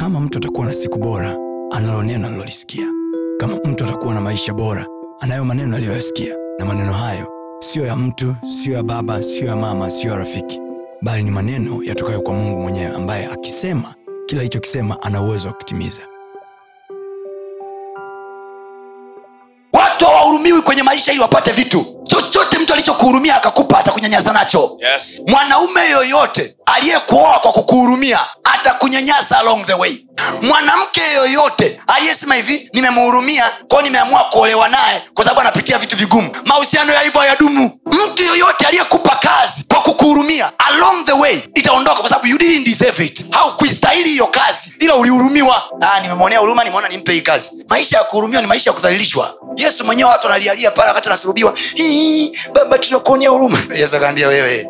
kama mtu atakuwa na siku bora analo neno alilolisikia kama mtu atakuwa na maisha bora anayo maneno aliyoyasikia. Na maneno hayo siyo ya mtu siyo ya baba siyo ya mama siyo ya rafiki. Bali ni maneno yatokayo kwa mungu mwenyewe ambaye akisema kila alichokisema ana uwezo wa kutimiza. Watu hawahurumiwi kwenye maisha ili wapate vitu chochote mtu alichokuhurumia akakupa atakunyanyasa nacho. Yes. mwanaume yoyote aliyekuoa kwa kukuhurumia atakunyanyasa along the way. Mwanamke yoyote aliyesema hivi nimemhurumia kwao nimeamua kuolewa naye kwa sababu anapitia vitu vigumu. Mahusiano ya hivyo hayadumu. Mtu yoyote aliyekupa kazi kwa kukuhurumia along the way itaondoka kwa sababu you didn't deserve it. Haukuistahili hiyo kazi ila ulihurumiwa. Ah, nimemwonea huruma nimeona nimpe hii kazi. Maisha ya kuhurumiwa ni maisha ya kudhalilishwa. Yesu mwenyewe watu analialia pale wakati anasulubiwa "Hii, baba tunakuonea huruma. Yesu akaambia wewe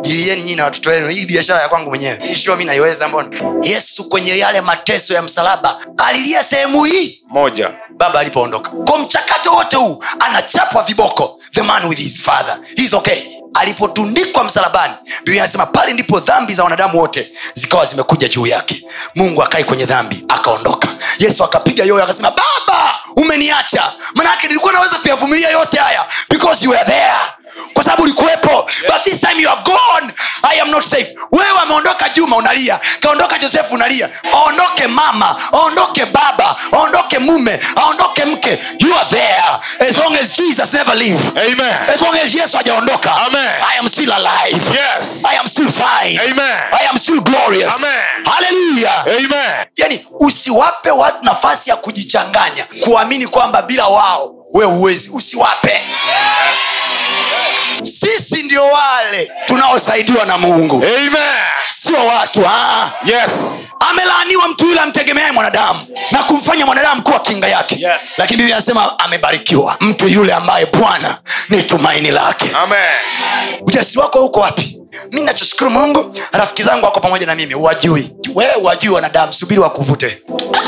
jilieni nyinyi na watoto wenu. Hii biashara ya kwangu mwenyewe. Hii mi naiweza mbona? Yesu kwenye yale mateso ya msalaba alilia sehemu hii. Moja. baba alipoondoka. Kwa mchakato wote huu anachapwa viboko. The man with his father. He's okay. Alipotundikwa msalabani biblia anasema pale ndipo dhambi za wanadamu wote zikawa zimekuja juu yake. Mungu akai kwenye dhambi akaondoka. Yesu akapiga yoyo akasema baba umeniacha. Manake nilikuwa naweza kuyavumilia yote haya because you are there. Kwa sababu ulikuwepo. But this time you are gone. I am not safe. Wewe ameondoka juma unalia. Kaondoka josefu unalia. Aondoke mama aondoke baba aondoke mume aondoke mke. You are there. As long as jesus never leave. Amen. as long as yesu hajaondoka Amen. i am still alive. Yes. i am still fine. Amen. i am still glorious. Amen. Hallelujah Amen. yani usiwape watu nafasi ya kujichanganya kuamini kwamba bila wao we uwezi usiwape sisi ndio wale tunaosaidiwa na mungu Amen. sio watu aa. Yes. amelaaniwa mtu yule amtegemeaye mwanadamu na kumfanya mwanadamu kuwa kinga yake Yes. lakini bibi anasema amebarikiwa mtu yule ambaye bwana ni tumaini lake Amen. ujasiri wako uko wapi mi nachoshukuru mungu rafiki zangu wako pamoja na mimi wajui wewe wajui wanadamu subiri wakuvute.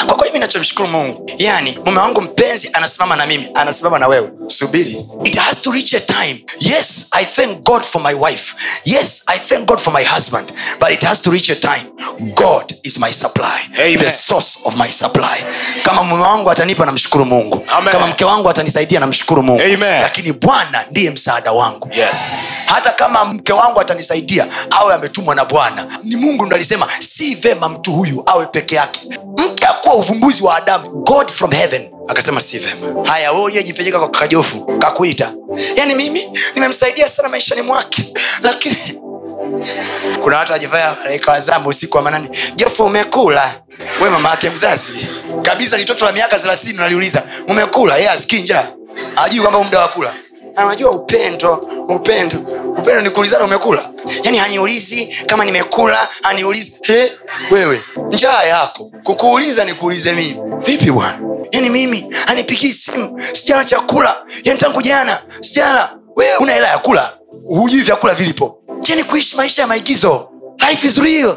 Ah, kwa kweli mi nachomshukuru mungu. Yani mume wangu mpenzi anasimama na mimi anasimama na wewe. Subiri. It has to reach a time. Yes i thank god for my wife. Yes i thank god for my husband. But it has to reach a time. God is my supply. Amen. the source of my supply. Kama mume wangu atanipa namshukuru mungu. Amen. kama mke wangu atanisaidia namshukuru mungu. Amen. lakini bwana ndiye msaada wangu. Yes. Hata kama mke wangu atanisaidia awe ametumwa na bwana. Ni mungu ndo alisema si vema mtu huyu awe peke yake. Mke akuwa uvumbuzi wa adamu god from heaven. Akasema si vema. Haya we kwa kajofu kakuita. Yaani mimi nimemsaidia sana maishani mwake lakini kuna watu wajivaya malaika wa usiku wa manane. Jofu umekula? We mama yake mzazi. Kabisa litoto la miaka thelathini naliuliza. Umekula? Ye asikii njaa ajui kwamba muda wa kula anajua upendo upendo. Upendo ni kuulizana umekula. Yani haniulizi kama nimekula haniulizi. He wewe njaa yako. Kukuuliza nikuulize mimi. Vipi bwana? Yani mimi anipikii simu. Sijala chakula. Yani tangu jana sijala. Una hela ya kula? Hujui vyakula vilipo. Jani kuishi maisha ya maigizo. Life is real